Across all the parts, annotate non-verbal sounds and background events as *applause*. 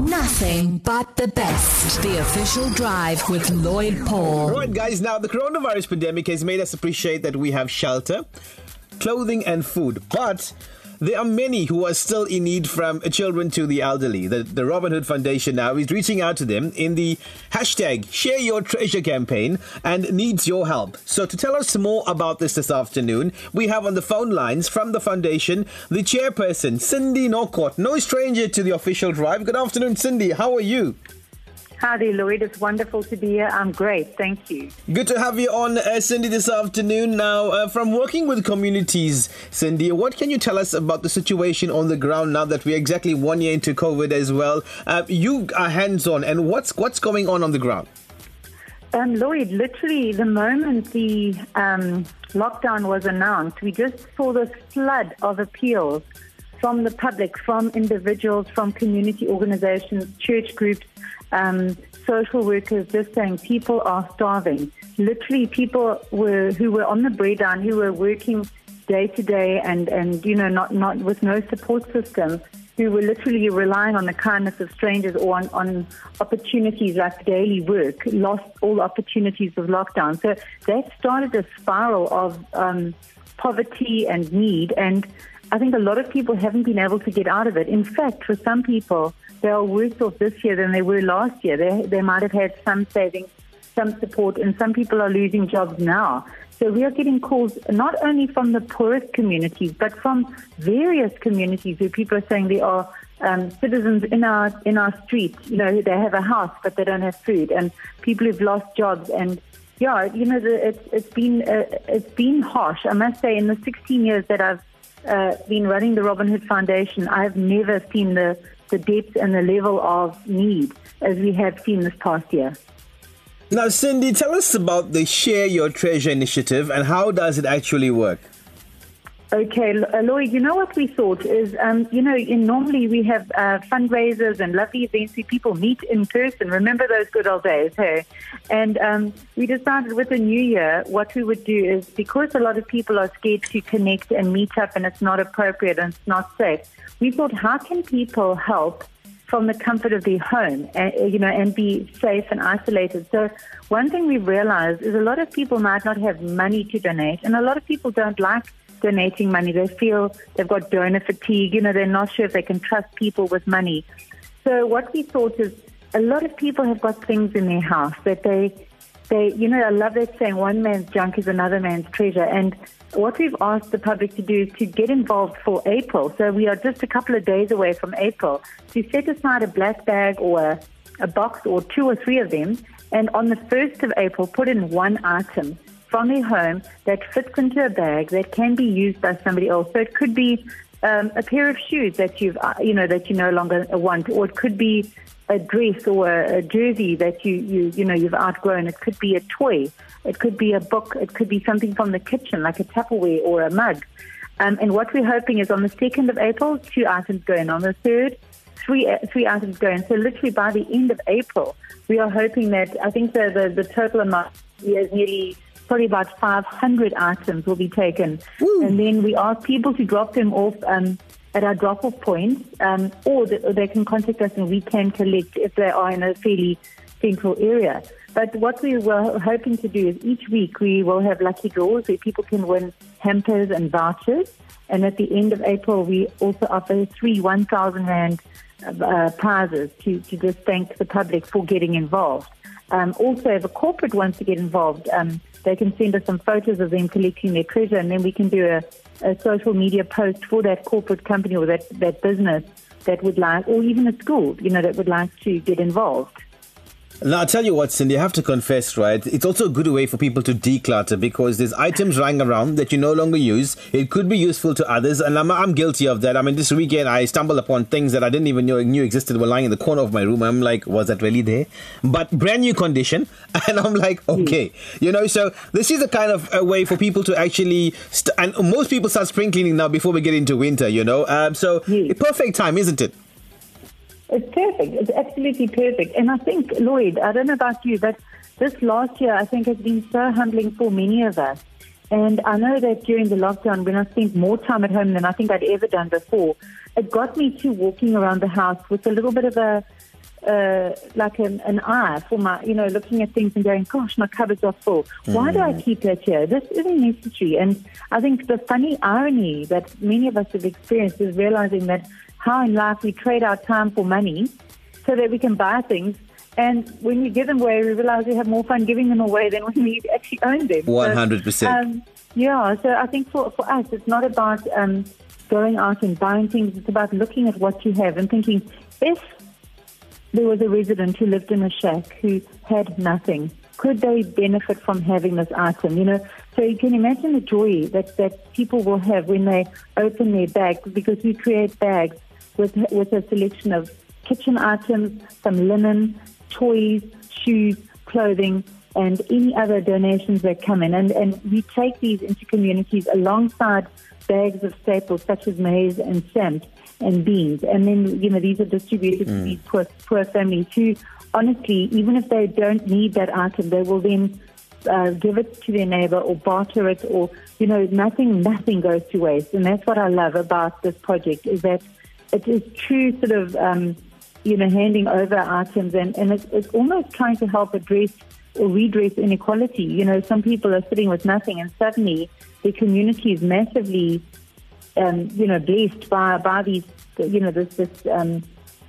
Nothing but the best. The official drive with Lloyd Paul. Right, guys, now the coronavirus pandemic has made us appreciate that we have shelter, clothing, and food. But there are many who are still in need from children to the elderly. The, the Robin Hood Foundation now is reaching out to them in the hashtag Share Your Treasure campaign and needs your help. So to tell us more about this this afternoon, we have on the phone lines from the foundation the chairperson, Cindy Norcott, no stranger to the official drive. Good afternoon, Cindy. How are you? Howdy, Lloyd. It's wonderful to be here. I'm great. Thank you. Good to have you on, uh, Cindy, this afternoon. Now, uh, from working with communities, Cindy, what can you tell us about the situation on the ground now that we're exactly one year into COVID as well? Uh, you are hands on, and what's what's going on on the ground? Um, Lloyd, literally, the moment the um, lockdown was announced, we just saw this flood of appeals from the public, from individuals, from community organizations, church groups, um, social workers, just saying people are starving. Literally, people were who were on the breadline, who were working day to day, and and you know not not with no support system, who were literally relying on the kindness of strangers or on, on opportunities like daily work, lost all opportunities of lockdown. So that started a spiral of um, poverty and need and I think a lot of people haven't been able to get out of it. In fact, for some people, they are worse off this year than they were last year. They, they might have had some savings, some support, and some people are losing jobs now. So we are getting calls not only from the poorest communities, but from various communities where people are saying there are um, citizens in our in our streets. You know, they have a house but they don't have food, and people who've lost jobs. And yeah, you know, the, it's it's been uh, it's been harsh. I must say, in the 16 years that I've uh, been running the Robin Hood Foundation, I've never seen the, the depth and the level of need as we have seen this past year. Now, Cindy, tell us about the Share Your Treasure initiative and how does it actually work? Okay, uh, Lloyd, you know what we thought is, um, you know, in, normally we have uh, fundraisers and lovely events where people meet in person. Remember those good old days, hey? And um, we decided with the new year, what we would do is because a lot of people are scared to connect and meet up and it's not appropriate and it's not safe, we thought, how can people help from the comfort of their home, you know, and be safe and isolated. So one thing we've realized is a lot of people might not have money to donate, and a lot of people don't like donating money. They feel they've got donor fatigue. You know, they're not sure if they can trust people with money. So what we thought is a lot of people have got things in their house that they, they, you know, I love that saying, one man's junk is another man's treasure. And what we've asked the public to do is to get involved for April. So we are just a couple of days away from April to set aside a black bag or a, a box or two or three of them. And on the 1st of April, put in one item from their home that fits into a bag that can be used by somebody else. So it could be um, a pair of shoes that you've, uh, you know, that you no longer want, or it could be a dress or a, a jersey that you, you, you know, you've outgrown. It could be a toy. It could be a book. It could be something from the kitchen, like a Tupperware or a mug. Um, and what we're hoping is on the 2nd of April, two items go in. On the 3rd, three, uh, three items go in. So literally by the end of April, we are hoping that, I think the, the, the total amount is nearly probably about 500 items will be taken. Ooh. And then we ask people to drop them off um, at our drop off points, um, or, the, or they can contact us and we can collect if they are in a fairly central area. But what we were hoping to do is each week we will have lucky draws where people can win hampers and vouchers. And at the end of April, we also offer three 1,000 Rand uh, prizes to, to just thank the public for getting involved. Um, also, if a corporate wants to get involved, um, they can send us some photos of them collecting their treasure, and then we can do a, a social media post for that corporate company or that, that business that would like, or even a school, you know, that would like to get involved. Now, I'll tell you what, Cindy, I have to confess, right? It's also a good way for people to declutter because there's items *laughs* lying around that you no longer use. It could be useful to others, and I'm, I'm guilty of that. I mean, this weekend I stumbled upon things that I didn't even know knew existed were lying in the corner of my room. I'm like, was that really there? But brand new condition, *laughs* and I'm like, okay, you know. So this is a kind of a way for people to actually, st- and most people start spring cleaning now before we get into winter, you know. Um, so perfect time, isn't it? It's perfect. It's absolutely perfect. And I think, Lloyd, I don't know about you, but this last year I think has been so humbling for many of us And I know that during the lockdown, when I spent more time at home than I think I'd ever done before, it got me to walking around the house with a little bit of a, uh, like an, an eye for my, you know, looking at things and going, gosh, my cupboards are full. Mm. Why do I mm. keep that here? This isn't necessary. And I think the funny irony that many of us have experienced is realizing that how in life we trade our time for money so that we can buy things and when we give them away, we realize we have more fun giving them away than when we *laughs* actually own them. One hundred percent. Yeah. So I think for for us, it's not about um, going out and buying things. It's about looking at what you have and thinking, if there was a resident who lived in a shack who had nothing, could they benefit from having this item? You know, so you can imagine the joy that, that people will have when they open their bags because we create bags with with a selection of kitchen items, some linen, toys, shoes, clothing, and any other donations that come in. And, and we take these into communities alongside bags of staples such as maize and samp and beans. And then, you know, these are distributed mm. to these poor, poor families who, honestly, even if they don't need that item, they will then uh, give it to their neighbor or barter it or, you know, nothing, nothing goes to waste. And that's what I love about this project is that it is true sort of, um, you know, handing over items and, and it's, it's almost trying to help address or redress inequality. You know, some people are sitting with nothing and suddenly the community is massively, um, you know, blessed by, by these, you know, this, this um,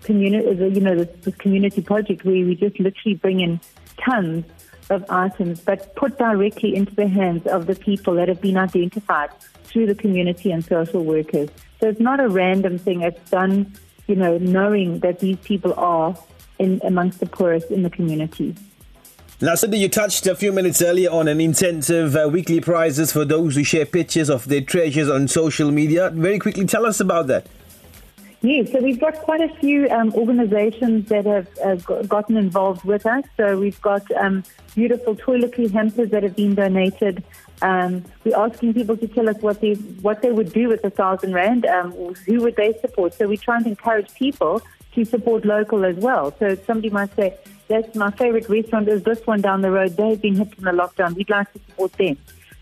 community, you know, this, this community project where we just literally bring in tons of items, but put directly into the hands of the people that have been identified through the community and social workers. So it's not a random thing. It's done you know, knowing that these people are in amongst the poorest in the community. Now, Cindy, you touched a few minutes earlier on an incentive uh, weekly prizes for those who share pictures of their treasures on social media. Very quickly, tell us about that. Yes, so we've got quite a few um, organizations that have uh, gotten involved with us. So we've got um, beautiful toiletry hampers that have been donated. Um, we're asking people to tell us what they what they would do with a thousand rand. Um, who would they support? So we're trying to encourage people to support local as well. So somebody might say, "That's my favorite restaurant is this one down the road. They've been hit in the lockdown. We'd like to support them."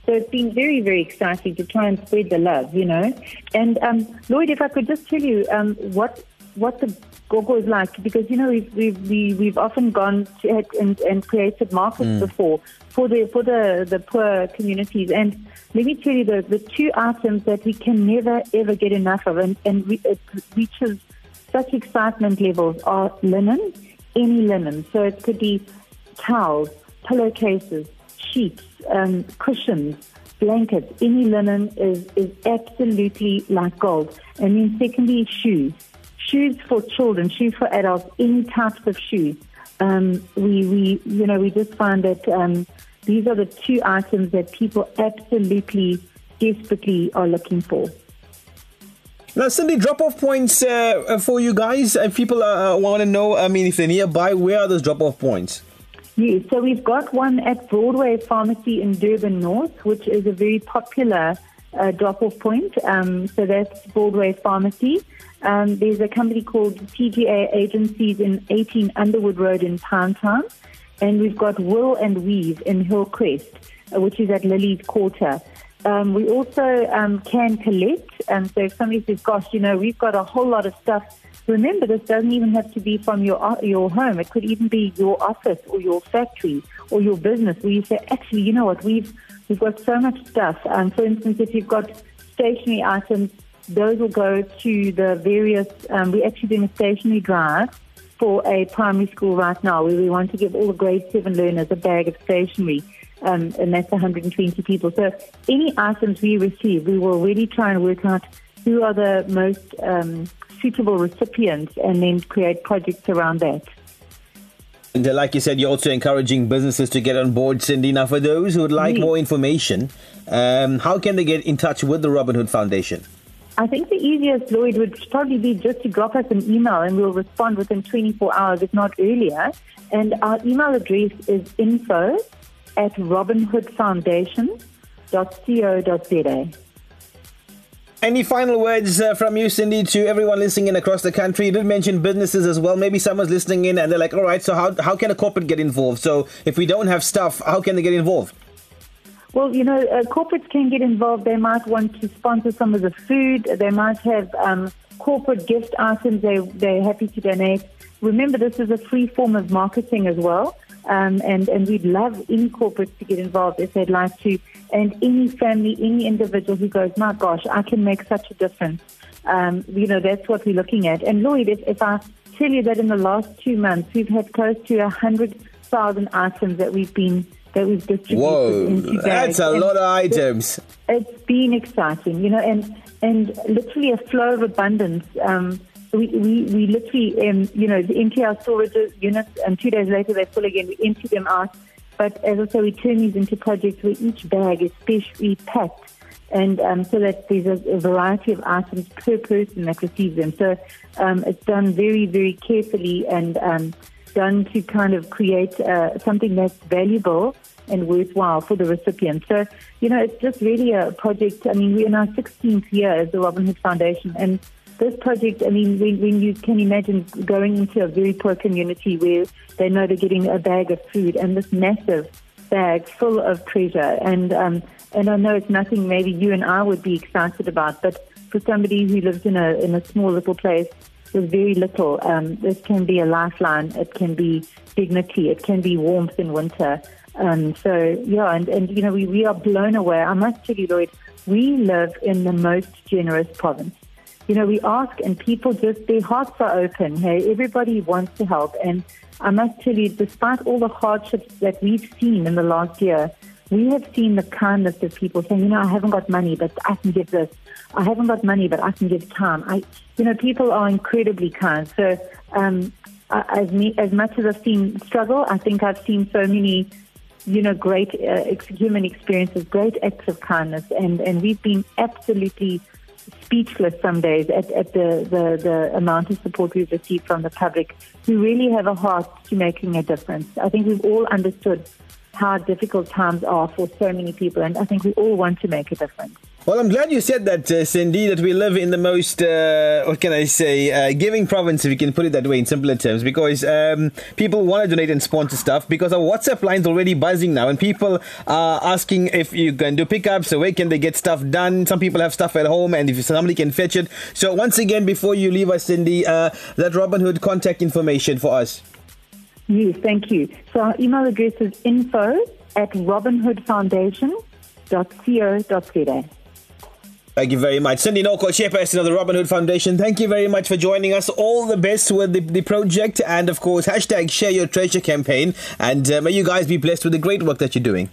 So it's been very, very exciting to try and spread the love, you know. And um, Lloyd, if I could just tell you um, what what the gogo is like, because you know we've we've we've often gone to and, and created markets mm. before for the for the the poor communities. And let me tell you the the two items that we can never ever get enough of, and and we, it reaches such excitement levels are linen, any linen. So it could be towels, pillowcases, sheets, um, cushions, blankets, any linen is, is absolutely like gold. And then secondly, shoes. Shoes for children, shoes for adults, any types of shoes. Um, we, we, you know, we just find that um, these are the two items that people absolutely, desperately are looking for. Now, Cindy, drop-off points uh, for you guys. If people uh, want to know, I mean, if they're nearby, where are those drop-off points? Yes, so we've got one at Broadway Pharmacy in Durban North, which is a very popular uh, drop-off point. Um, so that's Broadway Pharmacy. Um, there's a company called TGA Agencies in 18 Underwood Road in Town. And we've got Will and Weave in Hillcrest, uh, which is at Lily's Quarter. Um, we also um, can collect. And so if somebody says, gosh, you know, we've got a whole lot of stuff Remember, this doesn't even have to be from your your home. It could even be your office or your factory or your business where you say, actually, you know what, we've we've got so much stuff. Um, for instance, if you've got stationery items, those will go to the various. Um, we're actually doing a stationery drive for a primary school right now where we want to give all the grade seven learners a bag of stationery. Um, and that's 120 people. So any items we receive, we will really try and work out who are the most um, suitable recipients and then create projects around that. And uh, like you said, you're also encouraging businesses to get on board, Cindy. Now, for those who would like yes. more information, um, how can they get in touch with the Robin Hood Foundation? I think the easiest, Lloyd, would probably be just to drop us an email and we'll respond within 24 hours, if not earlier. And our email address is info at robinhoodfoundation.co.za. Any final words uh, from you, Cindy, to everyone listening in across the country? You did mention businesses as well. Maybe someone's listening in and they're like, all right, so how, how can a corporate get involved? So if we don't have stuff, how can they get involved? Well, you know, uh, corporates can get involved. They might want to sponsor some of the food. They might have um, corporate gift items they, they're happy to donate. Remember, this is a free form of marketing as well. Um, and, and we'd love any corporates to get involved if they'd like to. And any family, any individual who goes, my gosh, I can make such a difference. Um, you know, that's what we're looking at. And Lloyd, if, if I tell you that in the last two months, we've had close to a hundred thousand items that we've been that we've distributed Whoa, into bags. that's a And lot of items. It's been exciting, you know, and and literally a flow of abundance. Um, we, we, we literally, um, you know, empty our storage units, and two days later they're full again. We empty them out. But as I say, we turn these into projects where each bag is specially packed, and um, so that there's a, a variety of items per person that receives them. So um, it's done very, very carefully and um, done to kind of create uh, something that's valuable and worthwhile for the recipient. So, you know, it's just really a project. I mean, we're in our 16th year as the Robin Hood Foundation, and this project, I mean, when, when you can imagine going into a very poor community where they know they're getting a bag of food and this massive bag full of treasure, and um, and I know it's nothing maybe you and I would be excited about, but for somebody who lives in a in a small little place with very little, um, this can be a lifeline. It can be dignity. It can be warmth in winter. Um, so yeah, and, and you know we, we are blown away. I must tell you, Lloyd, we live in the most generous province. You know, we ask and people just their hearts are open. Hey, everybody wants to help, and I must tell you, despite all the hardships that we've seen in the last year, we have seen the kindness of people saying, you know, I haven't got money, but I can give this. I haven't got money, but I can give time. I, you know, people are incredibly kind. So, um, as me, as much as I've seen struggle, I think I've seen so many, you know, great uh, human experiences, great acts of kindness, and and we've been absolutely speechless some days at, at the, the, the amount of support we've received from the public who really have a heart to making a difference. I think we've all understood how difficult times are for so many people, and I think we all want to make a difference. Well, I'm glad you said that, uh, Cindy, that we live in the most, uh, what can I say, uh, giving province, if you can put it that way in simpler terms, because um, people want to donate and sponsor stuff because our WhatsApp line's already buzzing now, and people are asking if you can do pickups, so where can they get stuff done? Some people have stuff at home, and if somebody can fetch it. So, once again, before you leave us, Cindy, uh, that Robin Hood contact information for us. Yes, thank you. So our email address is info at robinhoodfoundation.co.za. Thank you very much. Cindy Norcott, chairperson of the Robin Hood Foundation. Thank you very much for joining us. All the best with the, the project and, of course, hashtag share your treasure campaign. And uh, may you guys be blessed with the great work that you're doing.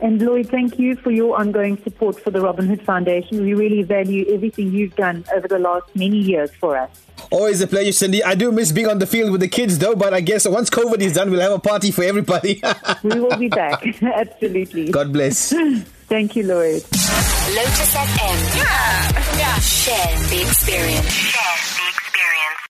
And Lloyd, thank you for your ongoing support for the Robin Hood Foundation. We really value everything you've done over the last many years for us. Always a pleasure, Cindy. I do miss being on the field with the kids, though, but I guess once COVID is done, we'll have a party for everybody. *laughs* we will be back. *laughs* Absolutely. God bless. *laughs* Thank you, Lloyd. Lotus FM. Yeah. yeah. Share the experience. Share the experience.